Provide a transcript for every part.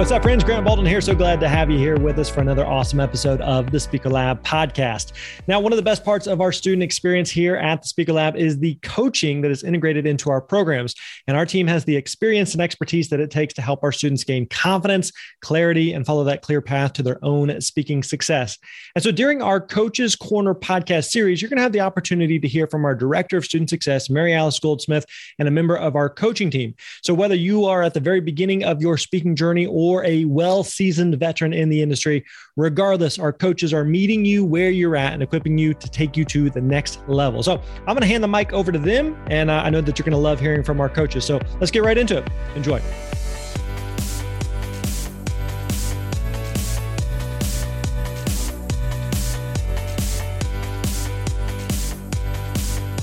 What's up, friends? Grant Baldwin here. So glad to have you here with us for another awesome episode of the Speaker Lab podcast. Now, one of the best parts of our student experience here at the Speaker Lab is the coaching that is integrated into our programs. And our team has the experience and expertise that it takes to help our students gain confidence, clarity, and follow that clear path to their own speaking success. And so during our Coaches Corner podcast series, you're going to have the opportunity to hear from our Director of Student Success, Maryalice Goldsmith, and a member of our coaching team. So whether you are at the very beginning of your speaking journey or or a well seasoned veteran in the industry. Regardless, our coaches are meeting you where you're at and equipping you to take you to the next level. So I'm going to hand the mic over to them. And uh, I know that you're going to love hearing from our coaches. So let's get right into it. Enjoy.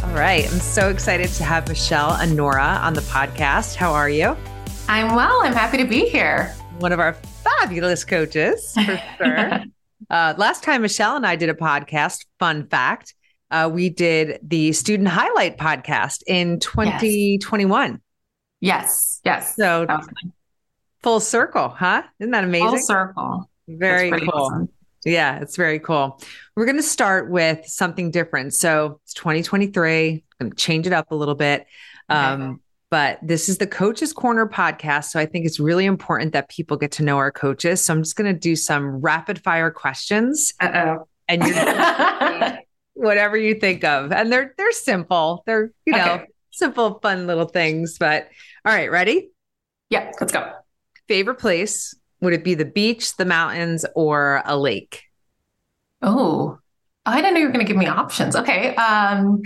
All right. I'm so excited to have Michelle Onuorah on the podcast. How are you? I'm well. I'm happy to be here one of our fabulous coaches for sure. uh, last time Michelle and I did a podcast, fun fact, uh, we did the student highlight podcast in 2021. Yes, yes. So full circle, huh? Isn't that amazing? Full circle. Very cool. Awesome. Yeah, it's very cool. We're going to start with something different. So it's 2023. I'm going to change it up a little bit. Um, okay but this is the Coaches Corner podcast. So I think it's really important that people get to know our coaches. So I'm just going to do some rapid fire questions. Uh-oh. And you're whatever you think of. And they're they're simple. They're, you know, okay. simple, fun little things. But all right, ready? Yeah, let's go. Favorite place? Would it be the beach, the mountains, or a lake? Oh, I didn't know you were going to give me options. Okay. Um,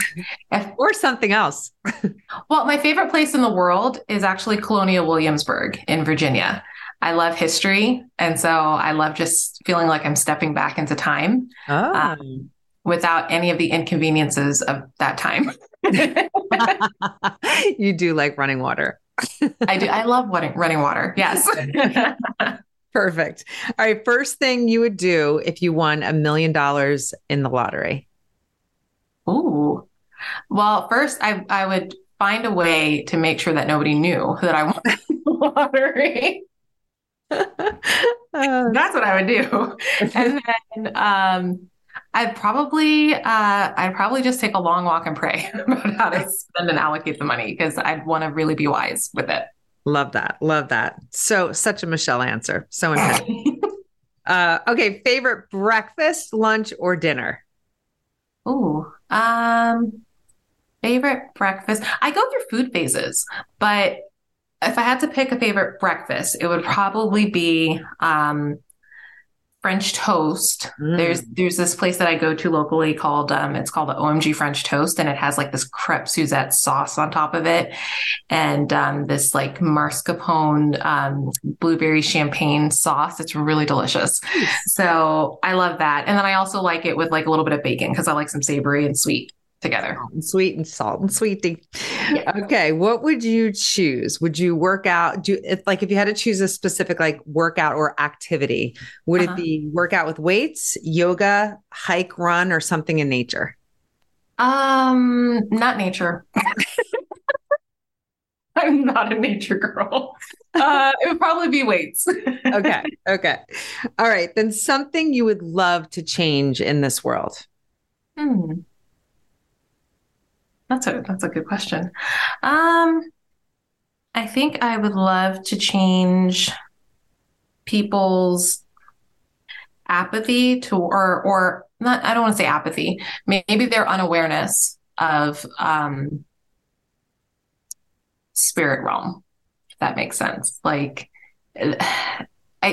if, or something else. well, my favorite place in the world is actually Colonial Williamsburg in Virginia. I love history. And so I love just feeling like I'm stepping back into time oh. um, without any of the inconveniences of that time. you do like running water. I do. I love running water. Yes. Perfect. All right. First thing you would do if you won a million dollars in the lottery. Ooh. Well, first I I would find a way to make sure that nobody knew that I won the lottery. uh, That's what I would do. And then um I'd probably uh, I'd probably just take a long walk and pray about how to spend and allocate the money because I'd want to really be wise with it. Love that. Love that. So such a Michelle answer. So intense. uh, okay. Favorite breakfast, lunch, or dinner? Oh, um, favorite breakfast. I go through food phases, but if I had to pick a favorite breakfast, it would probably be um, French toast. Mm. There's there's this place that I go to locally called um, it's called the OMG French Toast, and it has like this crepe Suzette sauce on top of it, and um, this like mascarpone um, blueberry champagne sauce. It's really delicious. So I love that, and then I also like it with like a little bit of bacon because I like some savory and sweet together. And sweet and salt and sweetie. Yeah. Okay. What would you choose? Would you work out? Do if like if you had to choose a specific like workout or activity, would uh-huh. it be workout with weights, yoga, hike, run, or something in nature? Um, not nature. I'm not a nature girl. Uh, it would probably be weights. okay. Okay. All right. Then something you would love to change in this world. Hmm. That's a that's a good question. Um, I think I would love to change people's apathy to or or not I don't want to say apathy, maybe their unawareness of um, spirit realm. If that makes sense. Like, I,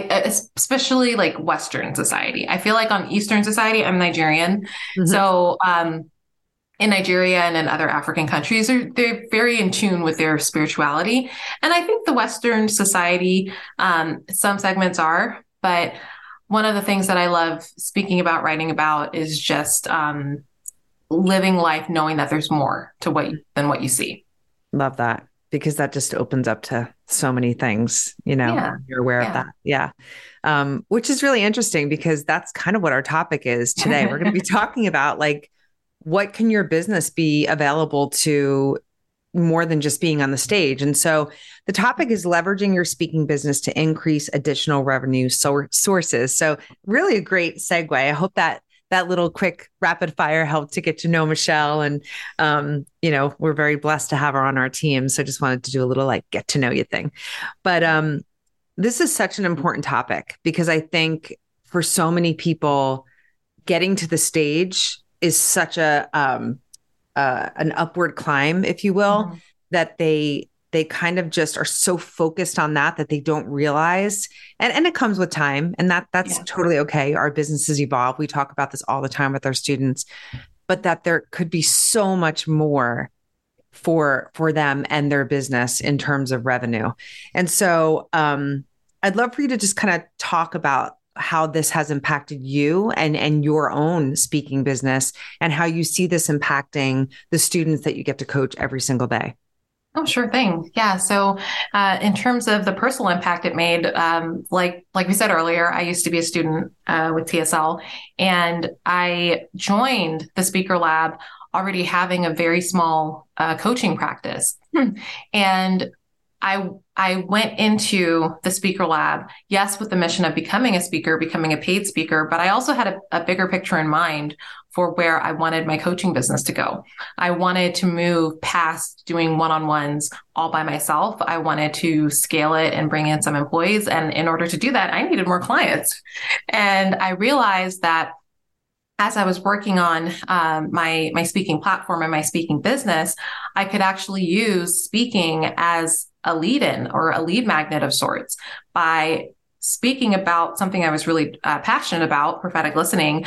especially like Western society. I feel like on Eastern society, I'm Nigerian, mm-hmm. so um, in Nigeria and in other African countries, they're, they're very in tune with their spirituality. And I think the Western society, um, some segments are, but one of the things that I love speaking about, writing about is just um, living life knowing that there's more to what you, than what you see. Love that because that just opens up to so many things, you know, yeah. you're aware yeah. of that. Yeah. Um, which is really interesting because that's kind of what our topic is today. We're going to be talking about like what can your business be available to more than just being on the stage. And so the topic is leveraging your speaking business to increase additional revenue so- sources. So really a great segue. I hope that that little quick rapid fire helped to get to know Michelle. And, um, you know, we're very blessed to have her on our team. So just wanted to do a little like get to know you thing. But um, this is such an important topic because I think for so many people, getting to the stage is such a um, uh, an upward climb, if you will, mm-hmm. that they they kind of just are so focused on that that they don't realize and, and it comes with time and that that's yeah. totally okay our businesses evolve we talk about this all the time with our students but that there could be so much more for for them and their business in terms of revenue and so um i'd love for you to just kind of talk about how this has impacted you and and your own speaking business and how you see this impacting the students that you get to coach every single day Oh, sure thing. Yeah. So, uh, in terms of the personal impact it made, um, like like we said earlier, I used to be a student uh, with TSL, and I joined the Speaker Lab already having a very small uh, coaching practice, and I I went into the speaker lab, yes, with the mission of becoming a speaker, becoming a paid speaker, but I also had a, a, bigger picture in mind for where I wanted my coaching business to go. I wanted to move past doing one-on-ones all by myself. I wanted to scale it and bring in some employees. And in order to do that, I needed more clients. And I realized that as I was working on um, my my speaking platform and my speaking business, I could actually use speaking as a lead in or a lead magnet of sorts by speaking about something I was really uh, passionate about, prophetic listening,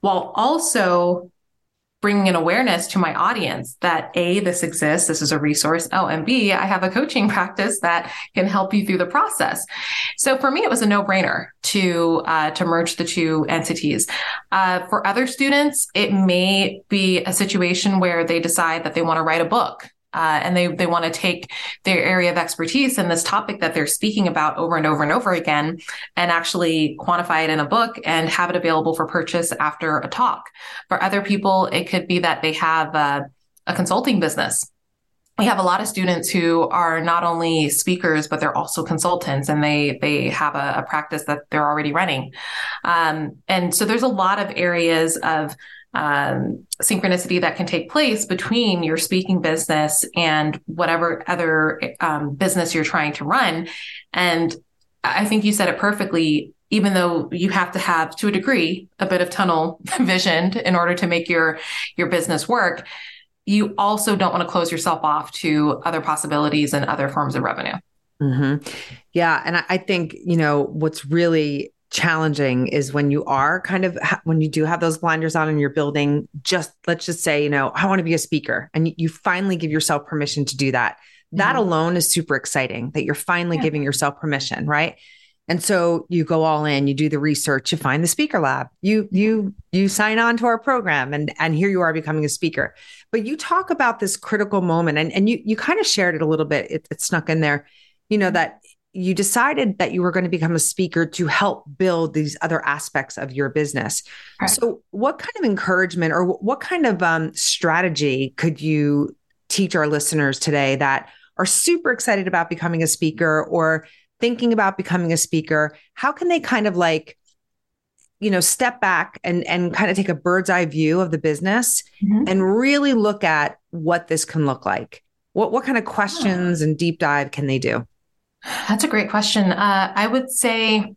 while also bringing an awareness to my audience that A, this exists, this is a resource. Oh, and B, I have a coaching practice that can help you through the process. So for me, it was a no brainer to, uh, to merge the two entities. Uh, for other students, it may be a situation where they decide that they want to write a book uh, and they they want to take their area of expertise and this topic that they're speaking about over and over and over again and actually quantify it in a book and have it available for purchase after a talk. For other people, it could be that they have a, a consulting business. We have a lot of students who are not only speakers, but they're also consultants and they they have a, a practice that they're already running. Um, and so there's a lot of areas of um, synchronicity that can take place between your speaking business and whatever other um, business you're trying to run. And I think you said it perfectly. Even though you have to have, to a degree, a bit of tunnel vision in order to make your your business work, you also don't want to close yourself off to other possibilities and other forms of revenue. Mm-hmm. Yeah, and I think you know what's really challenging is when you are kind of when you do have those blinders on and you're building just let's just say you know i want to be a speaker and you finally give yourself permission to do that. That mm-hmm. alone is super exciting that you're finally yeah. giving yourself permission right? And so you go all in you do the research you find the speaker lab you you you sign on to our program and and here you are becoming a speaker. But you talk about this critical moment and and you you kind of shared it a little bit. It, it snuck in there. You know that you decided that you were going to become a speaker to help build these other aspects of your business. Right. So, what kind of encouragement or what kind of um, strategy could you teach our listeners today that are super excited about becoming a speaker or thinking about becoming a speaker? How can they kind of like, you know, step back and and kind of take a bird's eye view of the business mm-hmm. and really look at what this can look like? What what kind of questions and deep dive can they do? That's a great question. Uh, I would say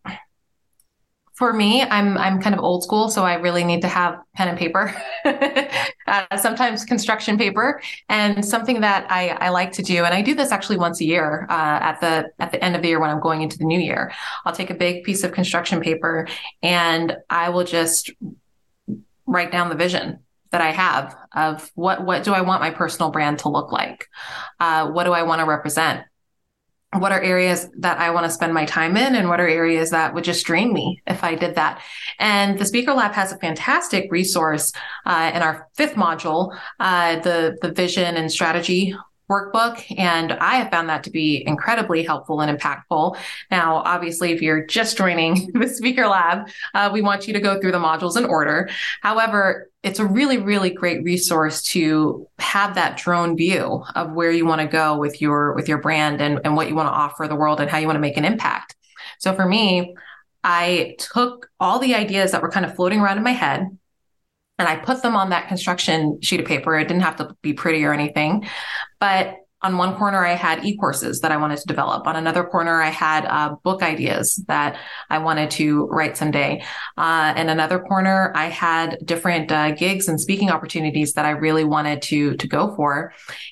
for me, I'm I'm kind of old school, so I really need to have pen and paper, uh, sometimes construction paper, and something that I, I like to do, and I do this actually once a year uh, at the at the end of the year when I'm going into the new year. I'll take a big piece of construction paper and I will just write down the vision that I have of what what do I want my personal brand to look like, uh, what do I want to represent what are areas that I want to spend my time in and what are areas that would just drain me if I did that. And the Speaker Lab has a fantastic resource uh, in our fifth module, uh, the, the vision and strategy workbook. And I have found that to be incredibly helpful and impactful. Now, obviously, if you're just joining the Speaker Lab, uh, we want you to go through the modules in order. However, it's a really, really great resource to have that drone view of where you want to go with your with your brand and, and what you want to offer the world and how you want to make an impact. So for me, I took all the ideas that were kind of floating around in my head and I put them on that construction sheet of paper. It didn't have to be pretty or anything, but on one corner, I had e-courses that I wanted to develop. On another corner, I had uh, book ideas that I wanted to write someday. Uh, in another corner, I had different uh, gigs and speaking opportunities that I really wanted to to go for,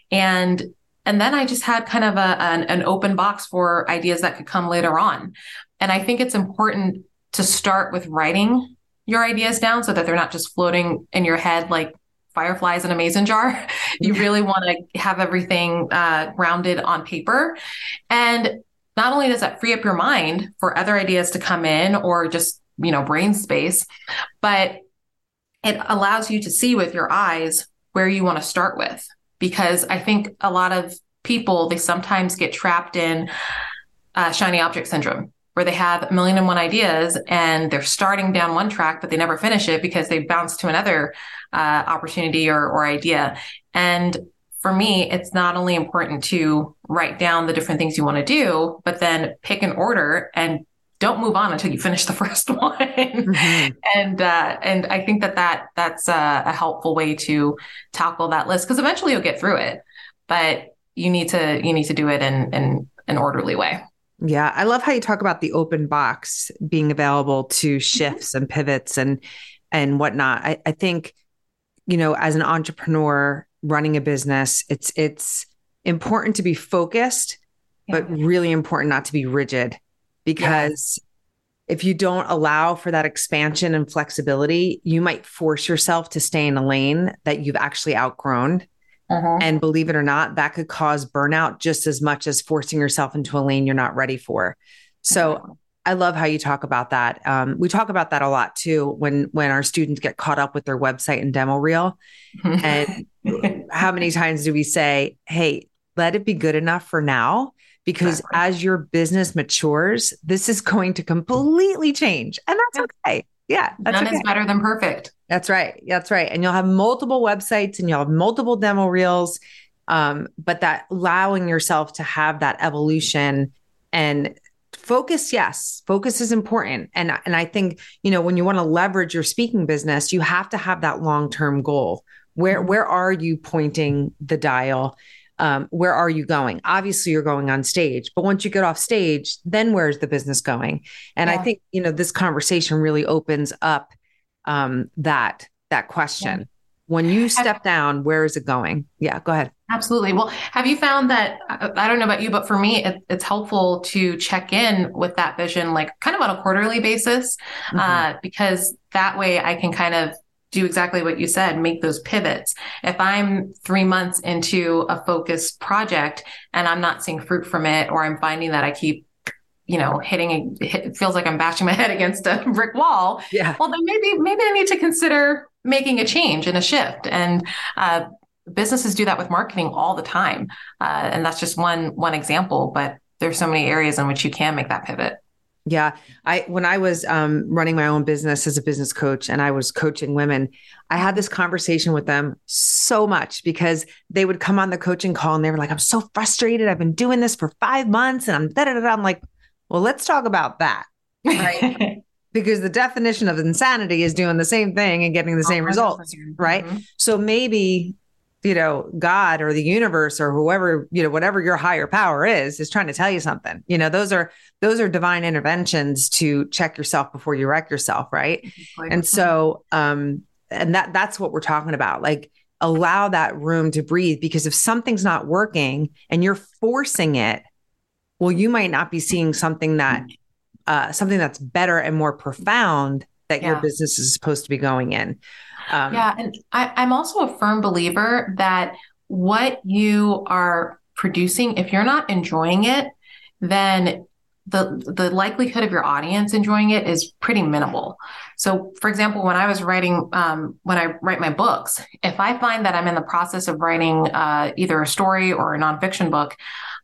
and and then I just had kind of a, an, an open box for ideas that could come later on. And I think it's important to start with writing your ideas down so that they're not just floating in your head like fireflies in a mason jar. you really want to have everything uh, grounded on paper. And not only does that free up your mind for other ideas to come in or just, you know, brain space, but it allows you to see with your eyes where you want to start with. Because I think a lot of people, they sometimes get trapped in uh, shiny object syndrome where they have a million and one ideas and they're starting down one track, but they never finish it because they bounce to another uh, opportunity or, or idea. And for me, it's not only important to write down the different things you want to do, but then pick an order and don't move on until you finish the first one. Mm-hmm. and uh, and I think that that that's a, a helpful way to tackle that list because eventually you'll get through it, but you need to you need to do it in in an orderly way. Yeah, I love how you talk about the open box being available to shifts and pivots and and whatnot. I, I think, you know, as an entrepreneur running a business, it's it's important to be focused, yeah. but really important not to be rigid because yeah. if you don't allow for that expansion and flexibility, you might force yourself to stay in a lane that you've actually outgrown. Uh-huh. And believe it or not, that could cause burnout just as much as forcing yourself into a lane you're not ready for. So. I love how you talk about that. Um, we talk about that a lot too when when our students get caught up with their website and demo reel. and how many times do we say, "Hey, let it be good enough for now"? Because exactly. as your business matures, this is going to completely change, and that's okay. Yeah, that's none okay. is better than perfect. That's right. That's right. And you'll have multiple websites and you'll have multiple demo reels. Um, but that allowing yourself to have that evolution and focus, yes, focus is important. And, and I think, you know, when you want to leverage your speaking business, you have to have that long-term goal. Where mm-hmm. where are you pointing the dial? Um, where are you going? Obviously, you're going on stage, but once you get off stage, then where's the business going? And yeah. I think you know this conversation really opens up um, that that question. Yeah. When you step down, where is it going? Yeah, go ahead. Absolutely. Well, have you found that? I don't know about you, but for me, it, it's helpful to check in with that vision, like kind of on a quarterly basis, mm-hmm. uh, because that way I can kind of do exactly what you said, make those pivots. If I'm three months into a focused project and I'm not seeing fruit from it, or I'm finding that I keep you know, hitting it feels like I'm bashing my head against a brick wall. Yeah. Well, then maybe maybe I need to consider making a change and a shift. And uh, businesses do that with marketing all the time, uh, and that's just one one example. But there's so many areas in which you can make that pivot. Yeah, I when I was um, running my own business as a business coach and I was coaching women, I had this conversation with them so much because they would come on the coaching call and they were like, "I'm so frustrated. I've been doing this for five months and I'm da da da." I'm like, well, let's talk about that. Right. Because the definition of insanity is doing the same thing and getting the same results. Right. Mm-hmm. So maybe you know, God or the universe or whoever, you know, whatever your higher power is, is trying to tell you something. You know, those are those are divine interventions to check yourself before you wreck yourself, right? And so um and that that's what we're talking about. Like allow that room to breathe because if something's not working and you're forcing it, well, you might not be seeing something that uh something that's better and more profound that yeah. your business is supposed to be going in. Um, yeah. And I, I'm also a firm believer that what you are producing, if you're not enjoying it, then the the likelihood of your audience enjoying it is pretty minimal. So, for example, when I was writing, um, when I write my books, if I find that I'm in the process of writing uh, either a story or a nonfiction book,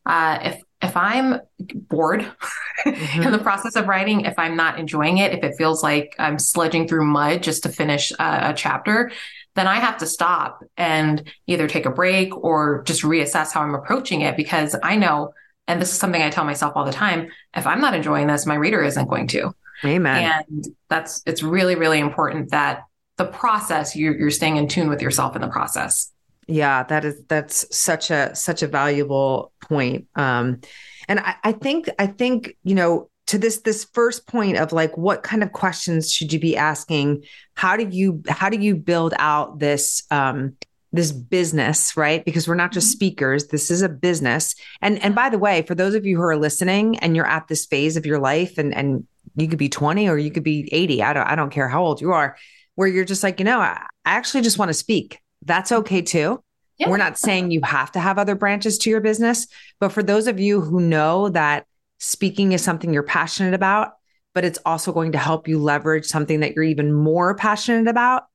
uh, if if I'm bored mm-hmm. in the process of writing, if I'm not enjoying it, if it feels like I'm sledging through mud just to finish a, a, chapter, then I have to stop and either take a break or just reassess how I'm approaching it because I know, and this is something I tell myself all the time, if I'm not enjoying this, my reader isn't going to. Amen. And that's, it's really, really important that the process, you're, you're staying in tune with yourself in the process. Yeah, that is that's such a such a valuable point. Um, and I, I think I think you know to this this first point of like what kind of questions should you be asking? How do you how do you build out this um, this business right because we're not just mm-hmm. speakers this is a business and and by the way for those of you who are listening and you're at this phase of your life and and you could be 20 or you could be 80 i don't i don't care how old you are where you're just like you know i, I actually just want to speak that's okay too. Yeah. We're not saying you have to have other branches to your business, but for those of you who know that speaking is something you're passionate about, but it's also going to help you leverage something that you're even more passionate about,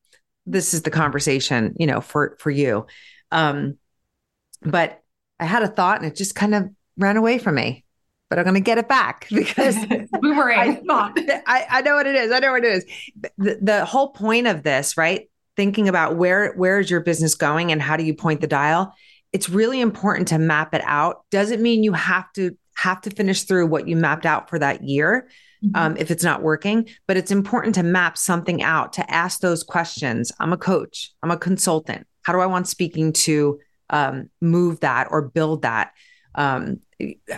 this is the conversation, you know, for for you. Um, but I had a thought and it just kind of ran away from me. But I'm going to get it back because we were I thought I, I know what it is. I know what it is. The, the whole point of this, right? Thinking about where where is your business going and how do you point the dial it's really important to map it out. Doesn't mean you have to have to finish through what you mapped out for that year mm-hmm. um, if it's not working? But it's important to map something out to ask those questions. I'm a coach. I'm a consultant. How do i want speaking to um, move that or build that? Um,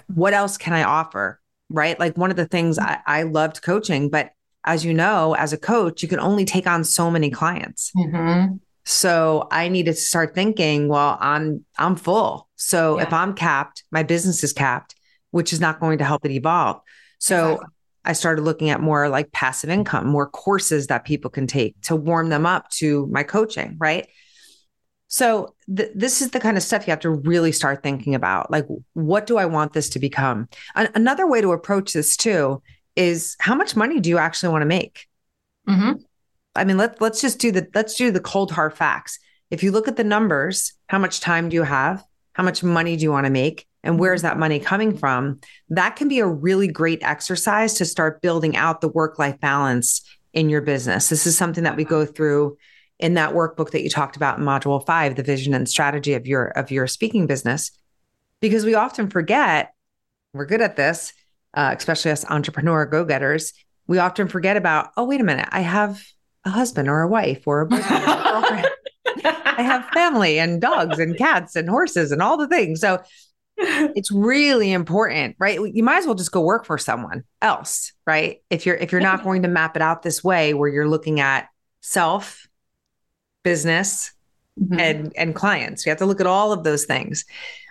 what else can i offer right? Like one of the things I, I loved coaching but as you know, as a coach, you can only take on so many clients. Mm-hmm. So I needed to start thinking, well, I'm I'm full. So yeah. if I'm capped, my business is capped, which is not going to help it evolve. So exactly. I started looking at more like passive income, more courses that people can take to warm them up to my coaching, right? So th- this is the kind of stuff you have to really start thinking about. Like, what do I want this to become? An- another way to approach this too is how much money do you actually want to make? Mm-hmm. I mean, let, let's just do the, let's do the cold hard facts. If you look at the numbers, how much time do you have? How much money do you want to make? And where is that money coming from? That can be a really great exercise to start building out the work life balance in your business. This is something that we go through in that workbook that you talked about in module 5 the vision and strategy of your of your speaking business because we often forget we're good at this uh, especially us entrepreneur go getters, we often forget about, oh, wait a minute, I have a husband or a wife or a boyfriend or a girlfriend. I have family and dogs and cats and horses and all the things. So it's really important, right? You might as well just go work for someone else, right? If you're if you're not going to map it out this way where you're looking at self, business, mm-hmm. and and clients. You have to look at all of those things.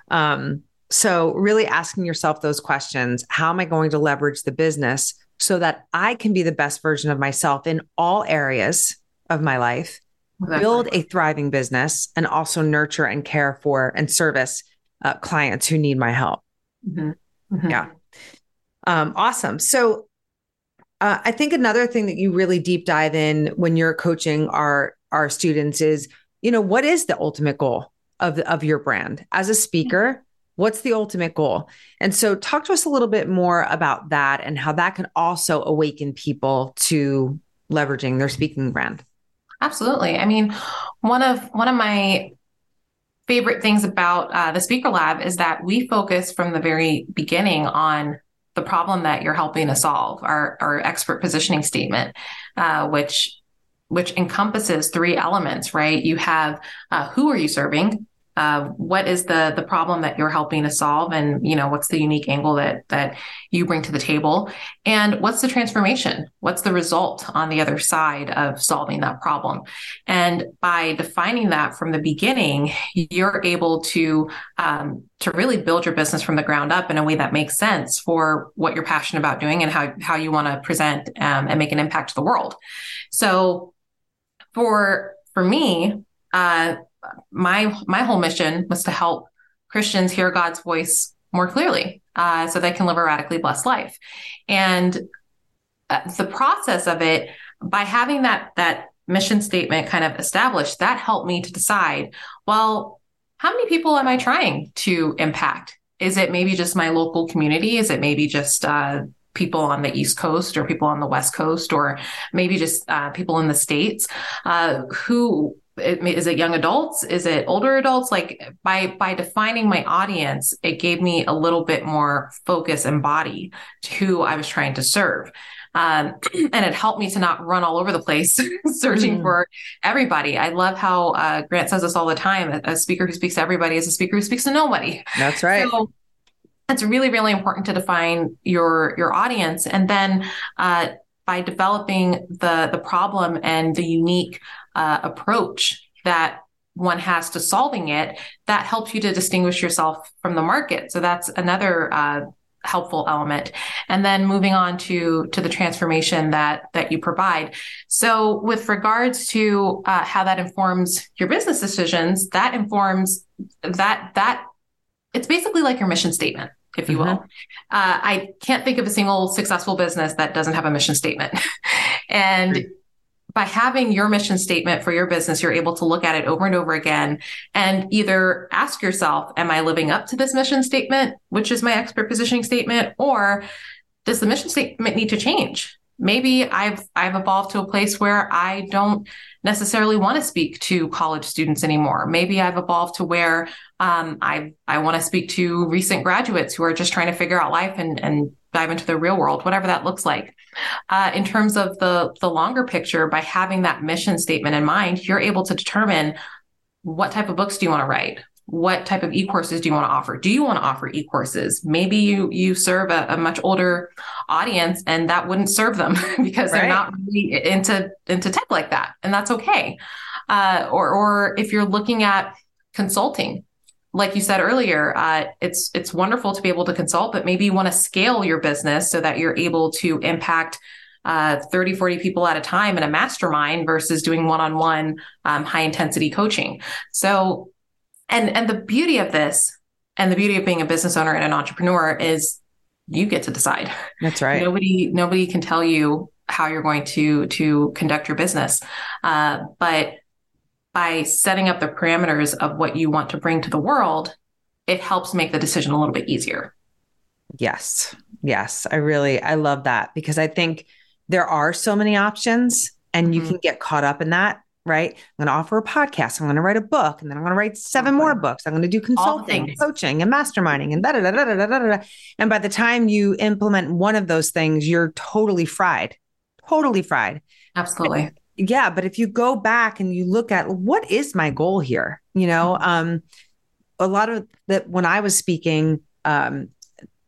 Um, so, really asking yourself those questions How am I going to leverage the business so that I can be the best version of myself in all areas of my life, exactly. build a thriving business, and also nurture and care for and service uh, clients who need my help? Mm-hmm. Mm-hmm. Yeah. Um, awesome. So, uh, I think another thing that you really deep dive in when you're coaching our our students is, you know, what is the ultimate goal of of your brand as a speaker? What's the ultimate goal? And so, talk to us a little bit more about that and how that can also awaken people to leveraging their speaking brand. Absolutely. I mean, one of one of my favorite things about uh, the Speaker Lab is that we focus from the very beginning on the problem that you're helping to solve. Our our expert positioning statement, uh, which which encompasses three elements, right? You have uh, who are you serving? Uh, what is the the problem that you're helping to solve? And you know what's the unique angle that that you bring to the table? And what's the transformation? What's the result on the other side of solving that problem? And by defining that from the beginning you're able to um, to really build your business from the ground up in a way that makes sense for what you're passionate about doing and how how you want to present um, and make an impact to the world. So for for me uh, my my whole mission was to help Christians hear God's voice more clearly, uh, so they can live a radically blessed life. And uh, the process of it, by having that that mission statement kind of established, that helped me to decide, well, how many people am I trying to impact? Is it maybe just my local community? Is it maybe just uh, people on the East Coast or people on the West Coast or maybe just uh, people in the States uh, who is it young adults? Is it older adults? Like by by defining my audience it gave me a little bit more focus and body to who i was trying to serve. Um, and it helped me to not run all over the place searching mm. for everybody. I love how uh, grant says this all the time a, speaker who speaks to everybody is a speaker who speaks to nobody. That's right. so, it's really really important to define your your audience. And then uh, by developing the the problem and the unique uh, approach that one has to solving it, that helps you to distinguish yourself from the market. So that's another uh, helpful element. And then moving on to to the transformation that that you provide. So with regards to uh, how that informs your business decisions, that informs that that it's basically like your mission statement if you mm-hmm. will. Uh, I can't think of a single successful business that doesn't have a mission statement. and by having your mission statement for your business, you're able to look at it over and over again and either ask yourself, Am I living up to this mission statement, which is my expert positioning statement? Or does the mission statement need to change? Maybe I've I've evolved to a place where I don't necessarily want to speak to college students anymore. Maybe I've evolved to where um, I I want to speak to recent graduates who are just trying to figure out life and and dive into the real world, whatever that looks like. Uh, in terms of the the longer picture, by having that mission statement in mind, you're able to determine what type of books do you want to write? What type of e-courses do you want to offer? Do you want to offer e-courses? Maybe you you serve a, a much older audience and that wouldn't serve them because right. they're not really into into tech like that and that's okay. Uh, or or if you're looking at consulting like you said earlier uh, it's it's wonderful to be able to consult but maybe you want to scale your business so that you're able to impact uh, 30, 40 people at a time in a mastermind versus doing one-on-one um, high intensity coaching. So and and the beauty of this and the beauty of being a business owner and an entrepreneur is you get to decide. That's right. Nobody nobody can tell you how you're going to to conduct your business. Uh, but by setting up the parameters of what you want to bring to the world it helps make the decision a little bit easier yes yes i really i love that because i think there are so many options and you mm-hmm. can get caught up in that right? I'm going to offer a podcast. I'm going to write a book, and then I'm going to write seven more books. I'm going to do consulting, and coaching, and masterminding, and da da da da da da da. And by the time you implement one of those things, you're totally fried, totally fried. Absolutely. Yeah, but if you go back and you look at what is my goal here, you know, mm-hmm. um, a lot of that when I was speaking, um,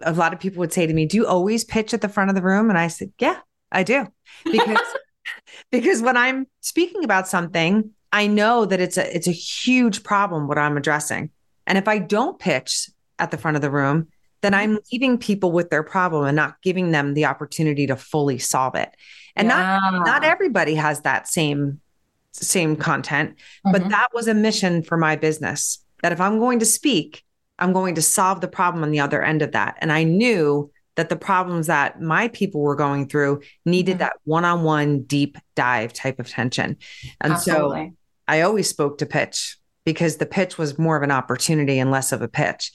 a lot of people would say to me, "Do you always pitch at the front of the room?" And I said, "Yeah, I do," because because when I'm speaking about something, I know that it's a it's a huge problem what I'm addressing. And if I don't pitch at the front of the room, then I'm leaving people with their problem and not giving them the opportunity to fully solve it. And yeah. not not everybody has that same same content, mm-hmm. but that was a mission for my business that if I'm going to speak, I'm going to solve the problem on the other end of that. And I knew that the problems that my people were going through needed mm-hmm. that one-on-one deep dive type of tension. And Absolutely. so I always spoke to pitch because the pitch was more of an opportunity and less of a pitch.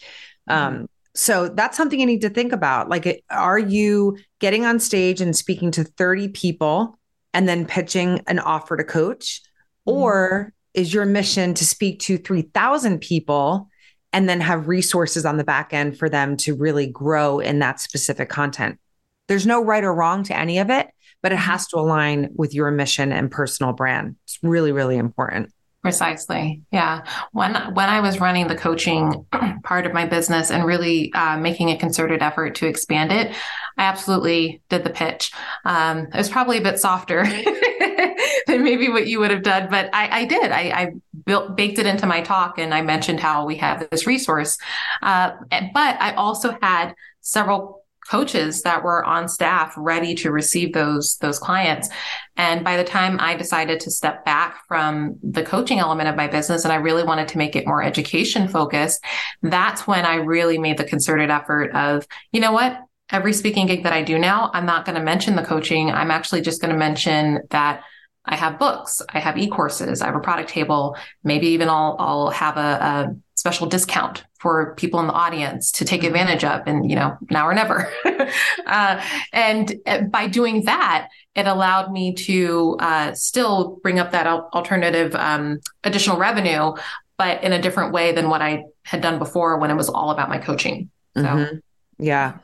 Mm-hmm. Um, so that's something you need to think about. Like, are you getting on stage and speaking to 30 people and then pitching an offer to coach? Mm-hmm. Or is your mission to speak to 3,000 people and then have resources on the back end for them to really grow in that specific content. There's no right or wrong to any of it, but it has to align with your mission and personal brand. It's really, really important. Precisely. Yeah. When when I was running the coaching part of my business and really uh, making a concerted effort to expand it, I absolutely did the pitch. Um, it was probably a bit softer than maybe what you would have done, but I, I did. I, I, built baked it into my talk, and I mentioned how we have this resource. Uh, but I also had several coaches that were on staff ready to receive those those clients. And by the time i decided to step back from the coaching element of my business and i really wanted to make it more education focused that's when i really made the concerted effort of you know what? Every speaking gig that i do now i'm not going to mention the coaching. I'm actually just going to mention that I have books, I have e-courses, I have a product table. Maybe even I'll I'll have a, a special discount for people in the audience to take mm-hmm. advantage of and you know now or never uh, and uh, by doing that it allowed me to uh, still bring up that alternative um, additional revenue but in a different way than what i had done before when it was all about my coaching so mm-hmm. yeah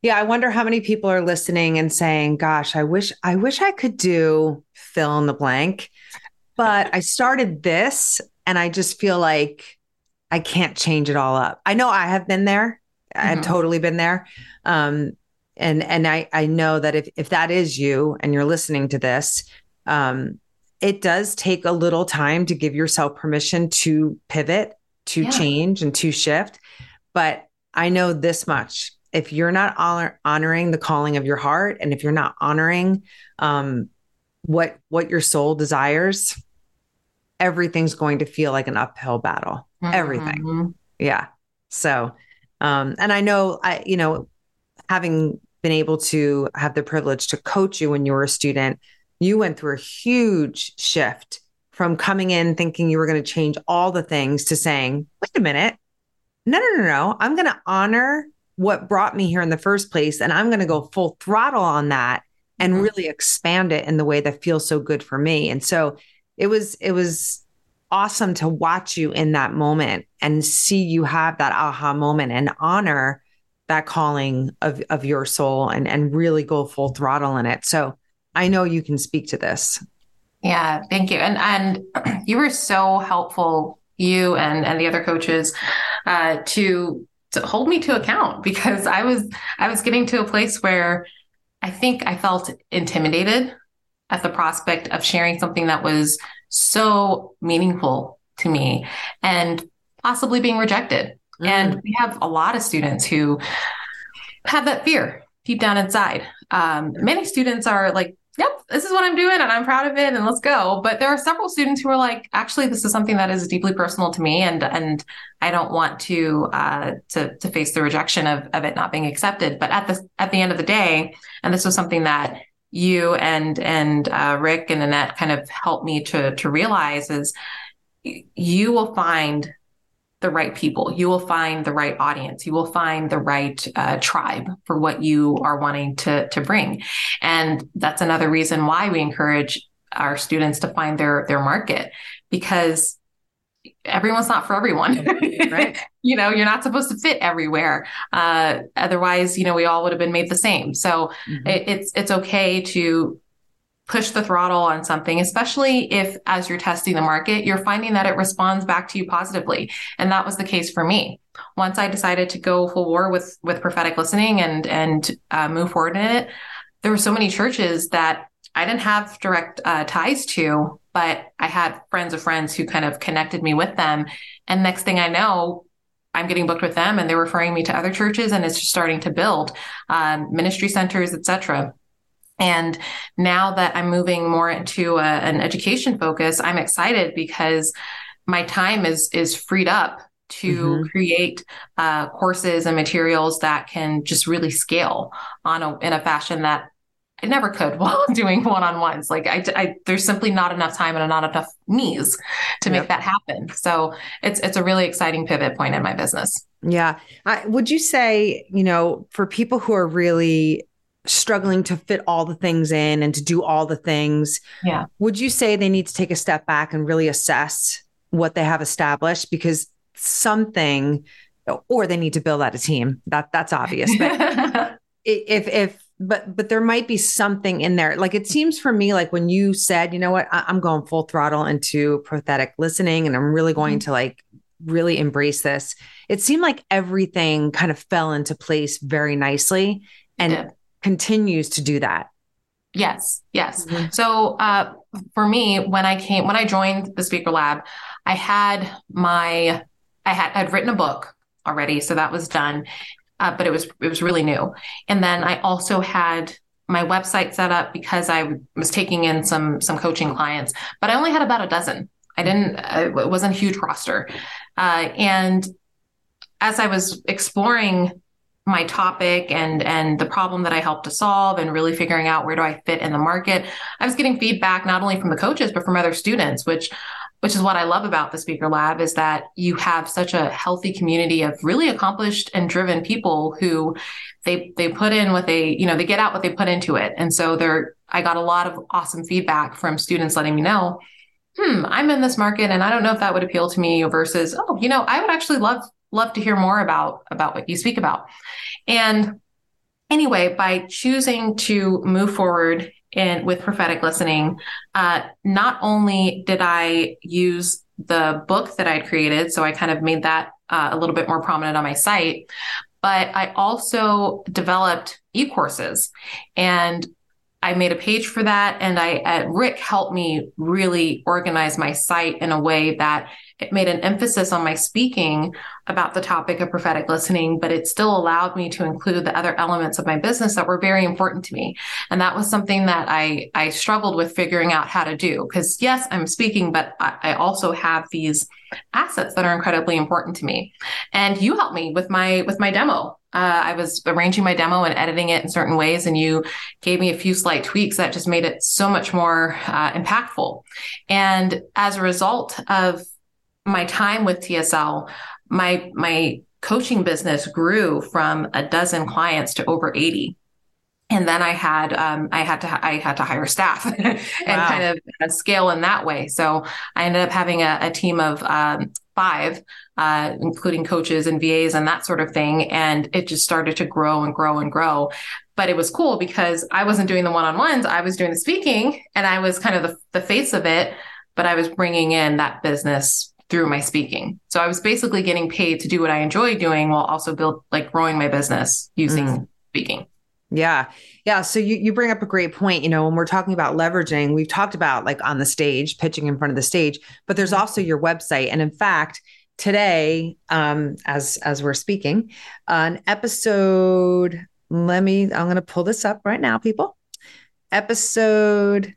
yeah i wonder how many people are listening and saying gosh i wish i wish i could do fill in the blank but i started this and i just feel like I can't change it all up. I know I have been there. Mm-hmm. I've totally been there. Um, and and I I know that if if that is you and you're listening to this, um, it does take a little time to give yourself permission to pivot, to yeah. change, and to shift. But I know this much: if you're not honor, honoring the calling of your heart, and if you're not honoring um, what what your soul desires, everything's going to feel like an uphill battle mm-hmm. everything. Yeah. So, um, and I know I, you know, having been able to have the privilege to coach you when you were a student, you went through a huge shift from coming in thinking you were going to change all the things to saying, wait a minute. No, no, no, no. I'm going to honor what brought me here in the first place. And I'm going to go full throttle on that and mm-hmm. really expand it in the way that feels so good for me. And so it was, it was awesome to watch you in that moment and see you have that aha moment and honor that calling of, of your soul and, and really go full throttle in it. So I know you can speak to this. Yeah, thank you. And and you were so helpful, you and and the other coaches, uh, to to hold me to account because I was I was getting to a place where I think I felt intimidated at the prospect of sharing something that was so meaningful to me and possibly being rejected. Mm. And we have a lot of students who have that fear deep down inside. Um, many students are like, yep, this is what I'm doing and I'm proud of it and let's go. But there are several students who are like, actually, this is something that is deeply personal to me and and I don't want to uh, to to face the rejection of of it not being accepted. But at the at the end of the day, and this was something that you and and uh, Rick and Annette kind of helped me to to realize is you will find the right people. You will find the right audience. You will find the right uh, tribe for what you are wanting to to bring, and that's another reason why we encourage our students to find their their market because everyone's not for everyone. right. you know, you're not supposed to fit everywhere. Uh, otherwise, you know, we all would have been made the same. So mm-hmm. it, it's it's okay to push the throttle on something, especially if as you're testing the market, you're finding that it responds back to you positively. And that was the case for me. Once I decided to go full war with with prophetic listening and and uh, move forward in it, there were so many churches that I didn't have direct uh, ties to but I had friends of friends who kind of connected me with them. And next thing I know, I'm getting booked with them and they're referring me to other churches and it's just starting to build um, ministry centers, etc. And now that I'm moving more into a, an education focus, I'm excited because my time is is freed up to mm-hmm. create uh, courses and materials that can just really scale on a, in a fashion that I never could while doing one on ones. Like I, I, there's simply not enough time and not enough knees to make that happen. So it's it's a really exciting pivot point in my business. Yeah. I, would you say, you know, for people who are really struggling to fit all the things in and to do all the things, yeah, would you say they need to take a step back and really assess what they have established because something, or they need to build out a team. That that's obvious. But if if but but there might be something in there. Like it seems for me like when you said you know what? I, am going full throttle into prophetic listening and i'm really going mm-hmm. to like really embrace this it seemed like everything kind of fell into place very nicely and continues to do that. Yes yes. Mm-hmm. so uh, for me when i came when i joined the speaker lab i had my i had i'd written a book already so that was done uh, but it was it was really new. And then I also had my website set up because I was taking in some some coaching clients, but I only had about a dozen. I didn't. It wasn't a huge roster, uh, and as I was exploring my topic and and the problem that I helped to solve and really figuring out where do I fit in the market, I was getting feedback not only from the coaches but from other students, which which is what I love about the Speaker Lab is that you have such a healthy community of really accomplished and driven people who they they put in what they, you know, they get out what they put into it. And so there I got a lot of awesome feedback from students letting me know, hmm, I'm in this market and I don't know if that would appeal to me versus, oh, you know, I would actually love love to hear more about about what you speak about. And anyway, by choosing to move forward in with prophetic listening, uh, not only did I use the book that I'd created, so I kind of made that uh, a little bit more prominent on my site, but I also developed e-courses and I made a page for that. And I, uh, Rick helped me really organize my site in a way that it made an emphasis on my speaking about the topic of prophetic listening, but it still allowed me to include the other elements of my business that were very important to me. And that was something that I, I struggled with figuring out how to do. Because yes, I'm speaking, but I, I also have these assets that are incredibly important to me. And you helped me with my, with my demo. Uh, I was arranging my demo and editing it in certain ways, and you gave me a few slight tweaks that just made it so much more uh, impactful. And as a result of my time with TSL, my my coaching business grew from a dozen clients to over 80 and then I had um, I had to I had to hire staff and wow. kind of uh, scale in that way. So I ended up having a, a team of um, five, uh, including coaches and VAs and that sort of thing, and it just started to grow and grow and grow. But it was cool because I wasn't doing the one on ones; I was doing the speaking, and I was kind of the, the face of it. But I was bringing in that business through my speaking. So I was basically getting paid to do what I enjoy doing while also build like growing my business using mm. speaking. Yeah. Yeah. So you, you bring up a great point. You know, when we're talking about leveraging, we've talked about like on the stage, pitching in front of the stage, but there's mm-hmm. also your website. And in fact, today, um, as as we're speaking, an episode, let me, I'm gonna pull this up right now, people. Episode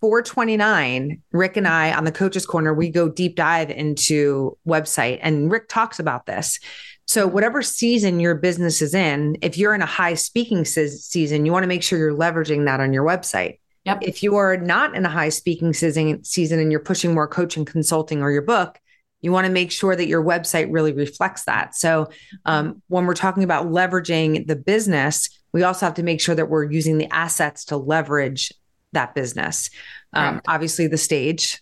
429, Rick and I on the coaches corner, we go deep dive into website and Rick talks about this. So whatever season your business is in, if you're in a high speaking se- season, you want to make sure you're leveraging that on your website. Yep. If you are not in a high speaking season, season and you're pushing more coaching, consulting, or your book, you want to make sure that your website really reflects that. So um, when we're talking about leveraging the business, we also have to make sure that we're using the assets to leverage that business. Um, right. Obviously, the stage,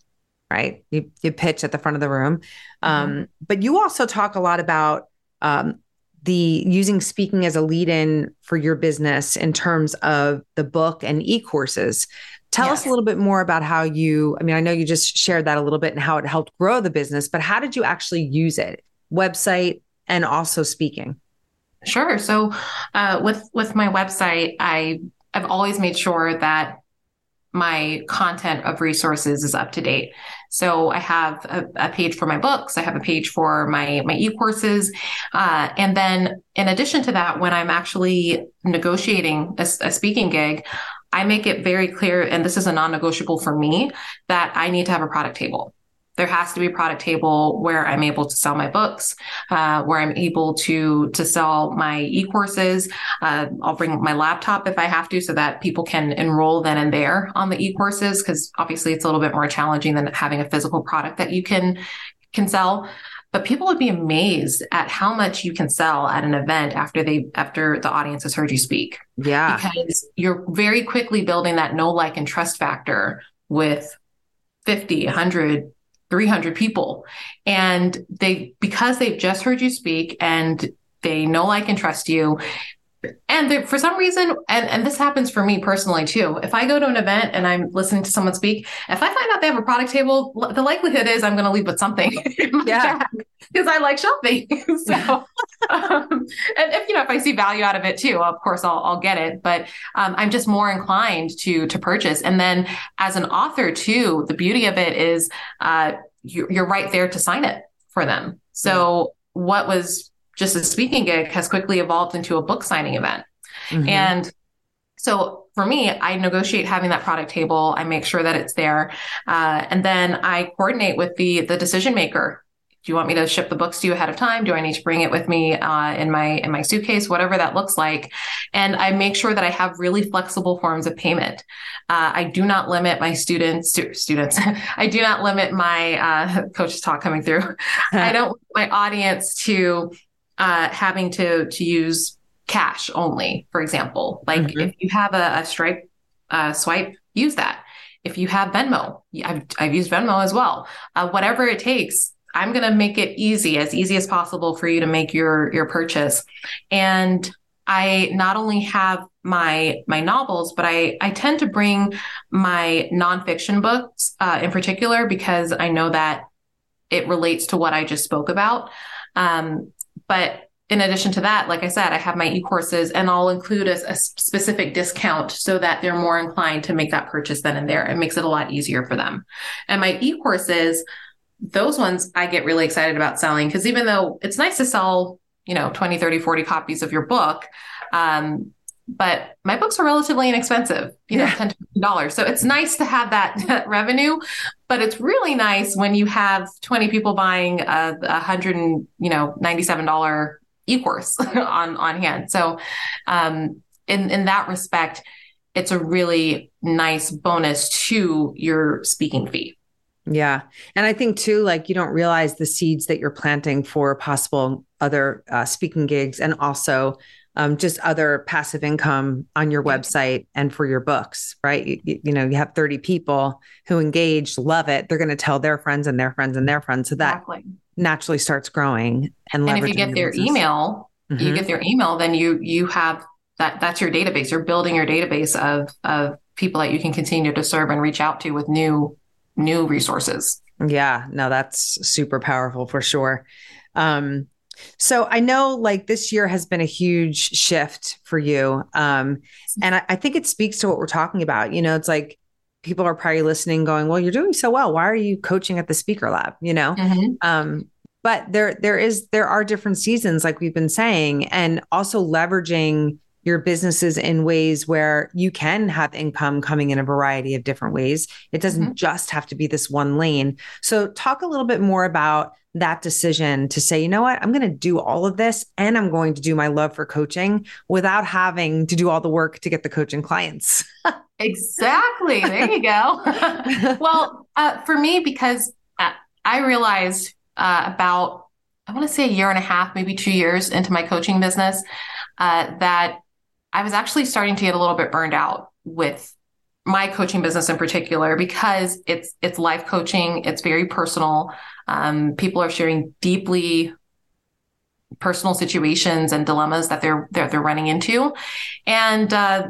right? You, you pitch at the front of the room. Um, mm-hmm. But you also talk a lot about um, the using speaking as a lead in for your business in terms of the book and e courses. Tell yes. us a little bit more about how you, I mean, I know you just shared that a little bit and how it helped grow the business, but how did you actually use it? Website and also speaking. Sure. So uh, with with my website, I I've always made sure that my content of resources is up to date. So I have a, a, page for my books. I have a page for my my e-courses, uh, and then in addition to that, when I'm actually negotiating a, a speaking gig, I make it very clear, and this is a non-negotiable for me, that I need to have a product table there has to be a product table where I'm able to sell my books, uh, where I'm able to to sell my e-courses. Uh, I'll bring my laptop if I have to, so that people can enroll then and there on the e-courses. Because obviously, it's a little bit more challenging than having a physical product that you can can sell. But people would be amazed at how much you can sell at an event after they after the audience has heard you speak. Yeah, because you're very quickly building that know, like, and trust factor with 50, 100, 300 people. And they because they've just heard you speak and they know like and trust you and for some reason, and, and this happens for me personally too. If I go to an event and I'm listening to someone speak, if I find out they have a product table, the likelihood is I'm going to leave with something yeah. because I like shopping. so, um, and if you know if I see value out of it too, of course I'll, I'll get it. But um, I'm just more inclined to to purchase. And then as an author too, the beauty of it is uh, you, you're right there to sign it for them. So yeah. what was just a speaking gig has quickly evolved into a book signing event. Mm-hmm. And so for me, I negotiate having that product table. I make sure that it's there, uh, and then I coordinate with the the decision maker. Do you want me to ship the books to you ahead of time? Do I need to bring it with me uh, in my in my suitcase? Whatever that looks like, and I make sure that I have really flexible forms of payment. Uh, I do not limit my students stu- students. I do not limit my uh, coaches talk coming through. I don't want my audience to uh, having to to use cash only, for example. Like mm-hmm. if you have a, a Stripe uh, swipe, use that. If you have Venmo, I've, I've used Venmo as well. Uh, whatever it takes, I'm going to make it easy, as easy as possible for you to make your your purchase. And I not only have my my novels, but I I tend to bring my nonfiction books uh, in particular because I know that it relates to what I just spoke about. Um, but in addition to that, like I said, I have my e-courses and I'll include a, a, specific discount so that they're more inclined to make that purchase then and there. It makes it a lot easier for them. And my e-courses, those ones I get really excited about selling because even though it's nice to sell, you know, 20, 30, 40 copies of your book, um, but my books are relatively inexpensive, you know. 10 dollars. So it's nice to have that, revenue, but it's really nice when you have 20 people buying a, a hundred and, you know, $97 e-course on, on hand. So, um, in, in that respect, it's a really nice bonus to your speaking fee. Yeah. And I think too, like you don't realize the seeds that you're planting for possible other uh, speaking gigs and also um, just other passive income on your website and for your books, right? You, you, know, you have 30 people who engage, love it. They're going to tell their friends and their friends and their friends. So that exactly. naturally starts growing and, and if you get their business. email, mm-hmm. you get their email, then you, you have that, that's your database. You're building your database of, of people that you can continue to serve and reach out to with new, new resources. Yeah, no, that's super powerful for sure. Um, so I know like this year has been a huge shift for you. Um, and I, I, think it speaks to what we're talking about. You know, it's like people are probably listening going, well, you're doing so well. Why are you coaching at the speaker lab? You know? Mm-hmm. Um, but there there is there are different seasons, like we've been saying, and also leveraging your businesses in ways where you can have income coming in a variety of different ways. It doesn't mm-hmm. just have to be this one lane. So talk a little bit more about that decision to say, you know what, I'm going to do all of this and I'm going to do my love for coaching without having to do all the work to get the coaching clients. exactly. There you go. well, uh, for me, because uh, I realized uh, about, I want to say a year and a half, maybe two years into my coaching business, uh, that I was actually starting to get a little bit burned out with my coaching business in particular because it's it's life coaching it's very personal. Um, people are sharing deeply personal situations and dilemmas that they're they're, they're running into, and uh,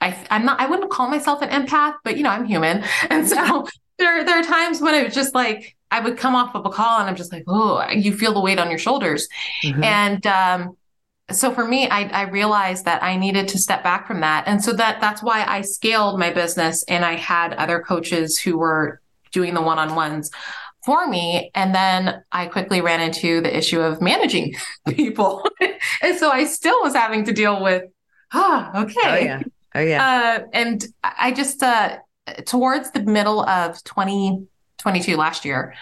I I'm not I wouldn't call myself an empath, but you know I'm human, and so there there are times when it was just like I would come off of a call and I'm just like oh you feel the weight on your shoulders, mm-hmm. and um, so for me I, I realized that i needed to step back from that and so that that's why i scaled my business and i had other coaches who were doing the one-on-ones for me. And then I quickly ran into the issue of managing people. and so I still was having to deal with, ah, oh, okay. Oh, yeah. Oh, yeah. Uh, and I just, uh, towards the middle of 2022 last year,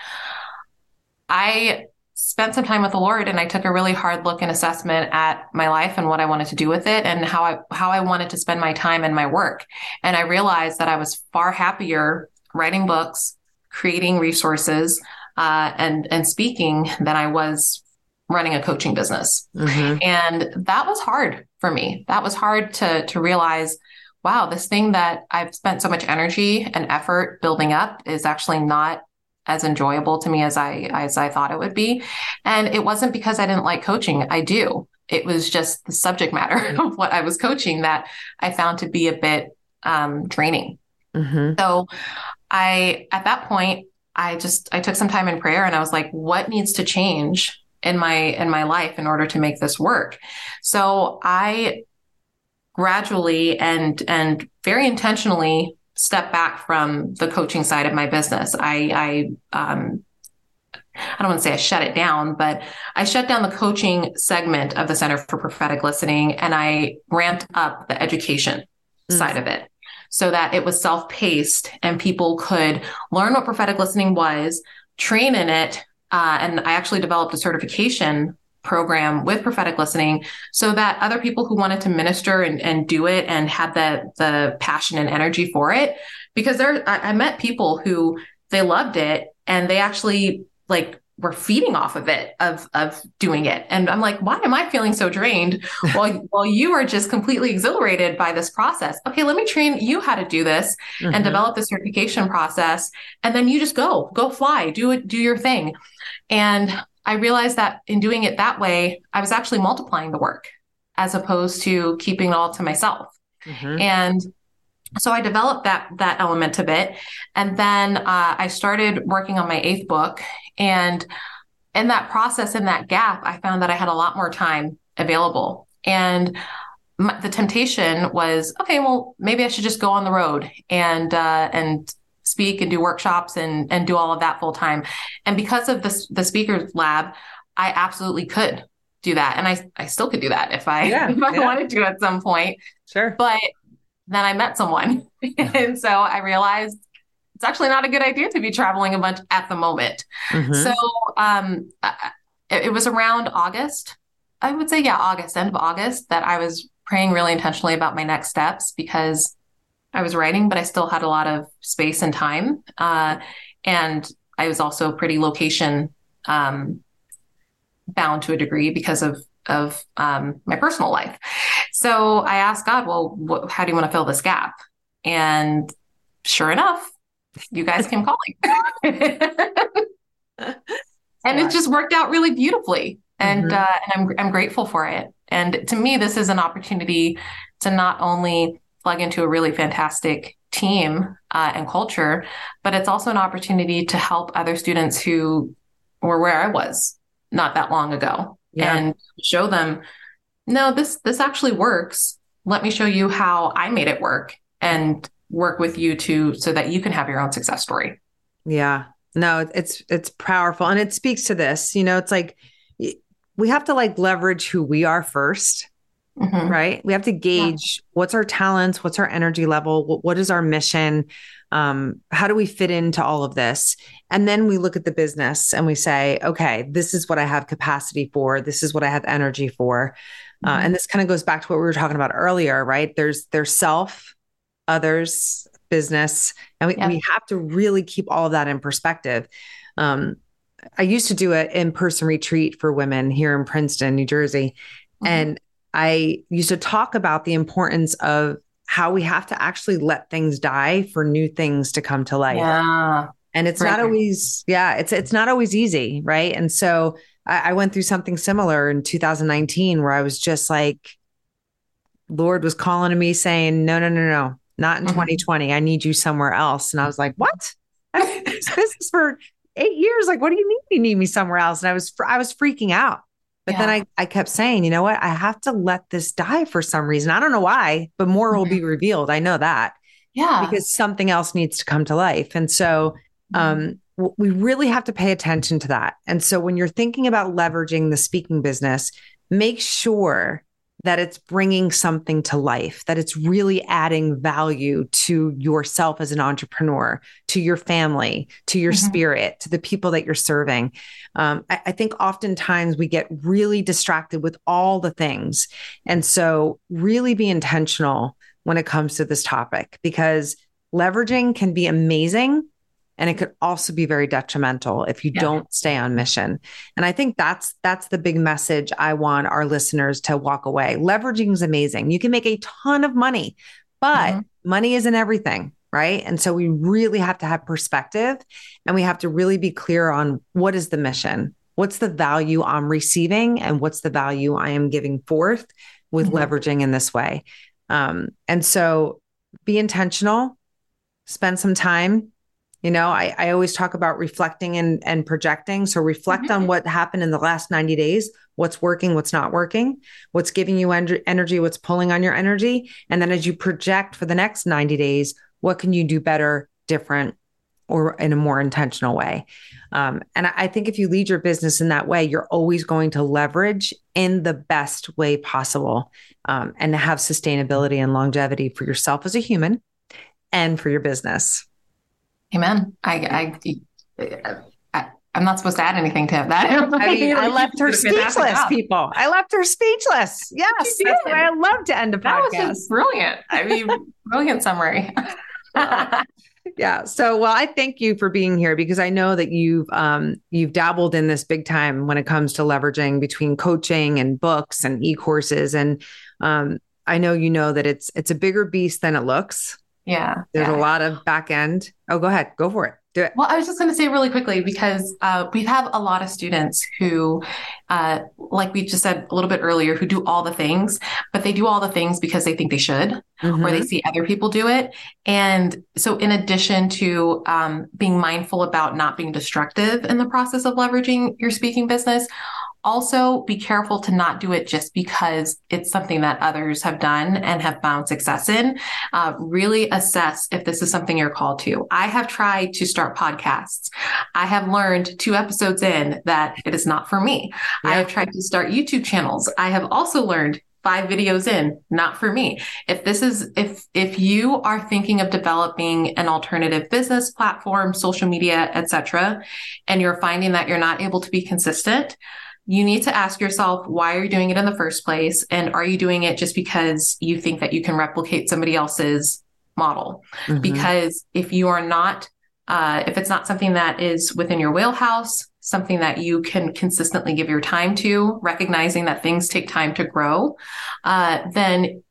I spent some time with the Lord and I took a really hard look and assessment at my life and what I wanted to do with it and how I how I wanted to spend my time and my work. And I realized that I was far happier writing books, creating resources uh, and and speaking than I was running a coaching business. Mm-hmm. And that was hard for me. That was hard to to realize, wow, this thing that I've spent so much energy and effort building up is actually not as enjoyable to me as I as I thought it would be. And it wasn't because I didn't like coaching. I do. it was just the subject matter of what I was coaching that I found to be a bit um, draining. Mm-hmm. So I, at that point, I just I took some time in prayer and I was like, what needs to change in my in my life in order to make this work? So I gradually and and very intentionally step back from the coaching side of my business. I I um, I don't want to say I shut it down, but I shut down the coaching segment of the Center for Prophetic Listening and I ramped up the education mm. side of it so that it was self paced and people could learn what prophetic listening was, train in it. Uh, and I actually developed a certification program with prophetic listening so that other people who wanted to minister and, and do it and had the the passion and energy for it because there I, I met people who they loved it and they actually like were feeding off of it of of doing it. And i'm like why am i feeling so drained while while you are just completely exhilarated by this process? Okay let me train you how to do this mm-hmm. and develop the certification process and then you just go go fly do it do your thing. And i realized that in doing it that way i was actually multiplying the work as opposed to keeping it all to myself mm-hmm. and so I developed that that element of it, and then uh, I started working on my eighth book. And in that process, in that gap, I found that I had a lot more time available. And my, the temptation was, okay, well, maybe I should just go on the road and uh, and speak and do workshops and and do all of that full time. And because of this, the speakers lab, I absolutely could do that, and I I still could do that if I yeah, if I yeah. wanted to at some point. Sure, but then I met someone. and so I realized it's actually not a good idea to be traveling a bunch at the moment. Mm-hmm. So um, it, it was around August, I would say, yeah, August, end of August, that I was praying really intentionally about my next steps because I was writing, but I still had a lot of space and time. Uh, and I was also pretty location um, bound to a degree because of of um, my personal life. So I asked God, well, wh- how do you want to fill this gap? And sure enough, you guys came calling. and it just worked out really beautifully. And, mm-hmm. uh, and I'm, I'm grateful for it. And to me, this is an opportunity to not only plug into a really fantastic team uh, and culture, but it's also an opportunity to help other students who were where I was not that long ago yeah. and show them, no, this this actually works. Let me show you how I made it work and work with you to so that you can have your own success story. Yeah. No, it's it's powerful and it speaks to this. You know, it's like we have to like leverage who we are 1st mm-hmm. right? We have to gauge yeah. what's our talents, what's our energy level, what, what is our mission, um, how do we fit into all of this? And then we look at the business and we say, okay, this is what I have capacity for. This is what I have energy for. Uh, mm-hmm. and this kind of goes back to what we were talking about earlier, right? There's there's self, others, business, and we, yeah. we have to really keep all of that in perspective. Um, I used to do an in-person retreat for women here in Princeton, New Jersey, mm-hmm. and I used to talk about the importance of how we have to actually let things die for new things to come to life. Yeah. And it's right. not always, yeah, it's it's not always easy, right? And so I, I went through something similar in 2019 where I was just like, Lord was calling to me saying, No, no, no, no, not in mm-hmm. 2020. I need you somewhere else. And I was like, What? this is for eight years. Like, what do you mean you need me somewhere else? And I was I was freaking out. But yeah. then I, I kept saying, you know what? I have to let this die for some reason. I don't know why, but more will be mm-hmm. revealed. I know that. Yeah. Because something else needs to come to life. And so mm-hmm. um, we really have to pay attention to that. And so when you're thinking about leveraging the speaking business, make sure that it's bringing something to life, that it's really adding value to yourself as an entrepreneur, to your family, to your mm-hmm. spirit, to the people that you're serving. Um, I, I think oftentimes we get really distracted with all the things. And so, really be intentional when it comes to this topic because leveraging can be amazing and it could also be very detrimental if you yeah. don't stay on mission and i think that's that's the big message i want our listeners to walk away leveraging is amazing you can make a ton of money but mm-hmm. money isn't everything right and so we really have to have perspective and we have to really be clear on what is the mission what's the value I'm receiving and what's the value I am giving forth with mm-hmm. leveraging in this way. Um, and so be intentional, spend some time. You know, I, I always talk about reflecting and, and projecting. So reflect mm-hmm. on what happened in the last 90 days, what's working, what's not working, what's giving you en- energy, what's pulling on your energy. And then as you project for the next 90 days, what can you do better, different, or in a more intentional way. Um, and I think if you lead your business in that way, you're always going to leverage in the best way possible um, and have sustainability and longevity for yourself as a human and for your business. Amen. I, I, I I'm not supposed to add anything to that. I mean, I left her speechless, people. I left her speechless. Yes, that's why I love to end a podcast. That was brilliant. I mean, brilliant summary. yeah. So, well, I thank you for being here because I know that you've um, you've dabbled in this big time when it comes to leveraging between coaching and books and e-courses, and um, I know you know that it's it's a bigger beast than it looks. Yeah. There's yeah. a lot of back end. Oh, go ahead. Go for it. Do it. Well, I was just going to say really quickly because uh, we have a lot of students who, uh, like we just said a little bit earlier, who do all the things, but they do all the things because they think they should mm-hmm. or they see other people do it. And so, in addition to um, being mindful about not being destructive in the process of leveraging your speaking business, also, be careful to not do it just because it's something that others have done and have found success in. Uh, really assess if this is something you're called to. I have tried to start podcasts. I have learned two episodes in that it is not for me. Yeah. I have tried to start YouTube channels. I have also learned five videos in not for me if this is if if you are thinking of developing an alternative business platform social media etc and you're finding that you're not able to be consistent you need to ask yourself why are you doing it in the first place and are you doing it just because you think that you can replicate somebody else's model mm-hmm. because if you are not uh, if it's not something that is within your wheelhouse something that you can consistently give your time to recognizing that things take time to grow uh, then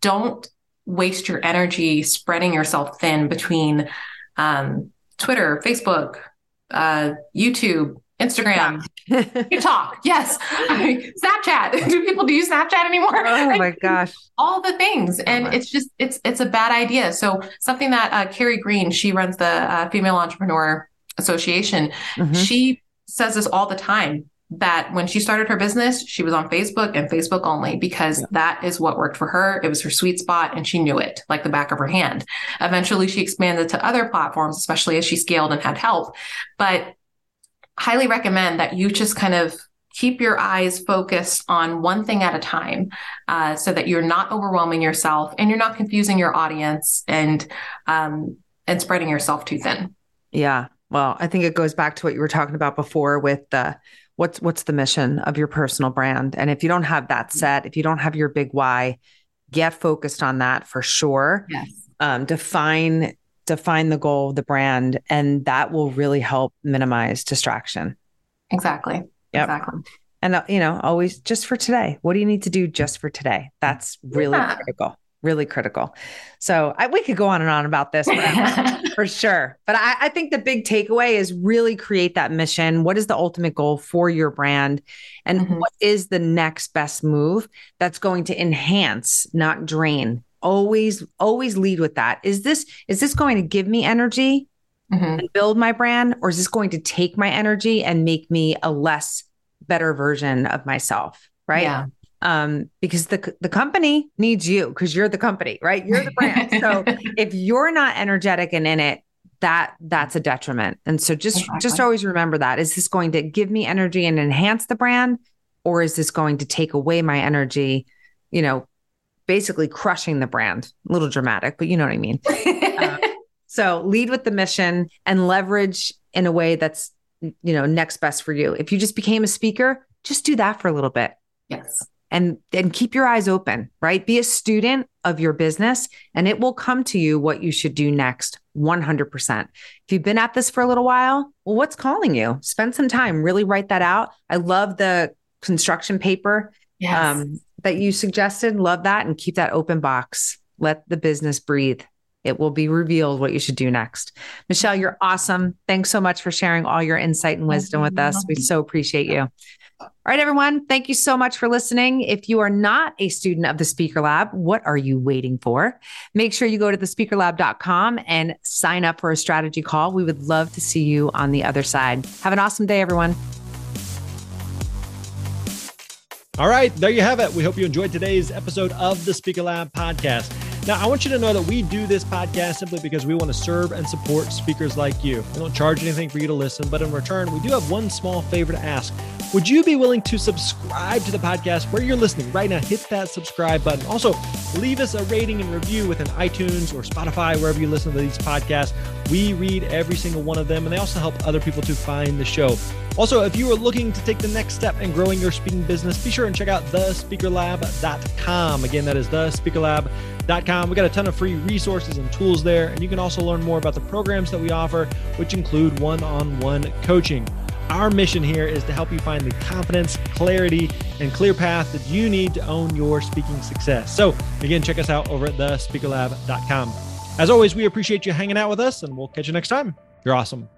don't waste your energy spreading yourself thin between um, twitter facebook uh, youtube Instagram, TikTok, yes, Snapchat. do people do Snapchat anymore? Oh my gosh, all the things, and it's just it's it's a bad idea. So something that uh, Carrie Green, she runs the uh, Female Entrepreneur Association. Mm-hmm. She says this all the time that when she started her business, she was on Facebook and Facebook only because yeah. that is what worked for her. It was her sweet spot and she knew it like the back of her hand. Eventually, she expanded to other platforms, especially as she scaled and had help. But highly recommend that you just kind of keep your eyes focused on one thing at a time uh, so that you're not overwhelming yourself and you're not confusing your audience and um, and spreading yourself too thin. Yeah. Well i think it goes back to what you were talking about before with the what's what's the mission of your personal brand? And if you don't have that set if you don't have your big why get focused on that for sure. Yes. Um, define define the goal of the brand and that will really help minimize distraction. Exactly. Yep. exactly. And uh, you know always just for today. What do you need to do just for today? That's really yeah. critical really critical. So I, we could go on and on about this for sure. But I, I think the big takeaway is really create that mission. What is the ultimate goal for your brand? And mm-hmm. what is the next best move that's going to enhance not drain always always lead with that is this is this going to give me energy mm-hmm. and build my brand or is this going to take my energy and make me a less better version of myself right yeah um, because the the company needs you because you're the company, right? You're the brand. so if you're not energetic and in it, that that's a detriment. And so just exactly. just always remember that. Is this going to give me energy and enhance the brand, or is this going to take away my energy? You know, basically crushing the brand. A little dramatic, but you know what I mean. uh, so lead with the mission and leverage in a way that's you know next best for you. If you just became a speaker, just do that for a little bit. Yes. And and keep your eyes open, right? Be a student of your business and it will come to you what you should do next 100%. If you've been at this for a little while, well what's calling you? Spend some time, really write that out. I love the construction paper. Yes. Um, that you suggested. Love that. And keep that open box. Let the business breathe. it will be revealed what you should do next. Michelle, you're awesome. Thanks so much for sharing all your insight and wisdom with us. We so appreciate you. All right, everyone. Thank you so much for listening. If you are not a student of the Speaker Lab, what are you waiting for? Make sure you go to thespeakerlab.com and sign up for a strategy call. We would love to see you on the other side. Have an awesome day, everyone. All right, there you have it. We hope you enjoyed today's episode of the Speaker Lab podcast. Now, I want you to know that we do this podcast simply because we want to serve and support speakers like you. We don't charge anything for you to listen, but in return, we do have one small favor to ask. Would you be willing to subscribe to the podcast where you're listening right now? Hit that subscribe button. Also, leave us a rating and review within iTunes or Spotify, wherever you listen to these podcasts. We read every single one of them, and they also help other people to find the show. Also, if you are looking to take the next step in growing your speaking business, be sure and check out thespeakerlab.com. Again, that is thespeakerlab.com. We got a ton of free resources and tools there, and you can also learn more about the programs that we offer, which include one on one coaching. Our mission here is to help you find the confidence, clarity, and clear path that you need to own your speaking success. So, again, check us out over at thespeakerlab.com. As always, we appreciate you hanging out with us, and we'll catch you next time. You're awesome.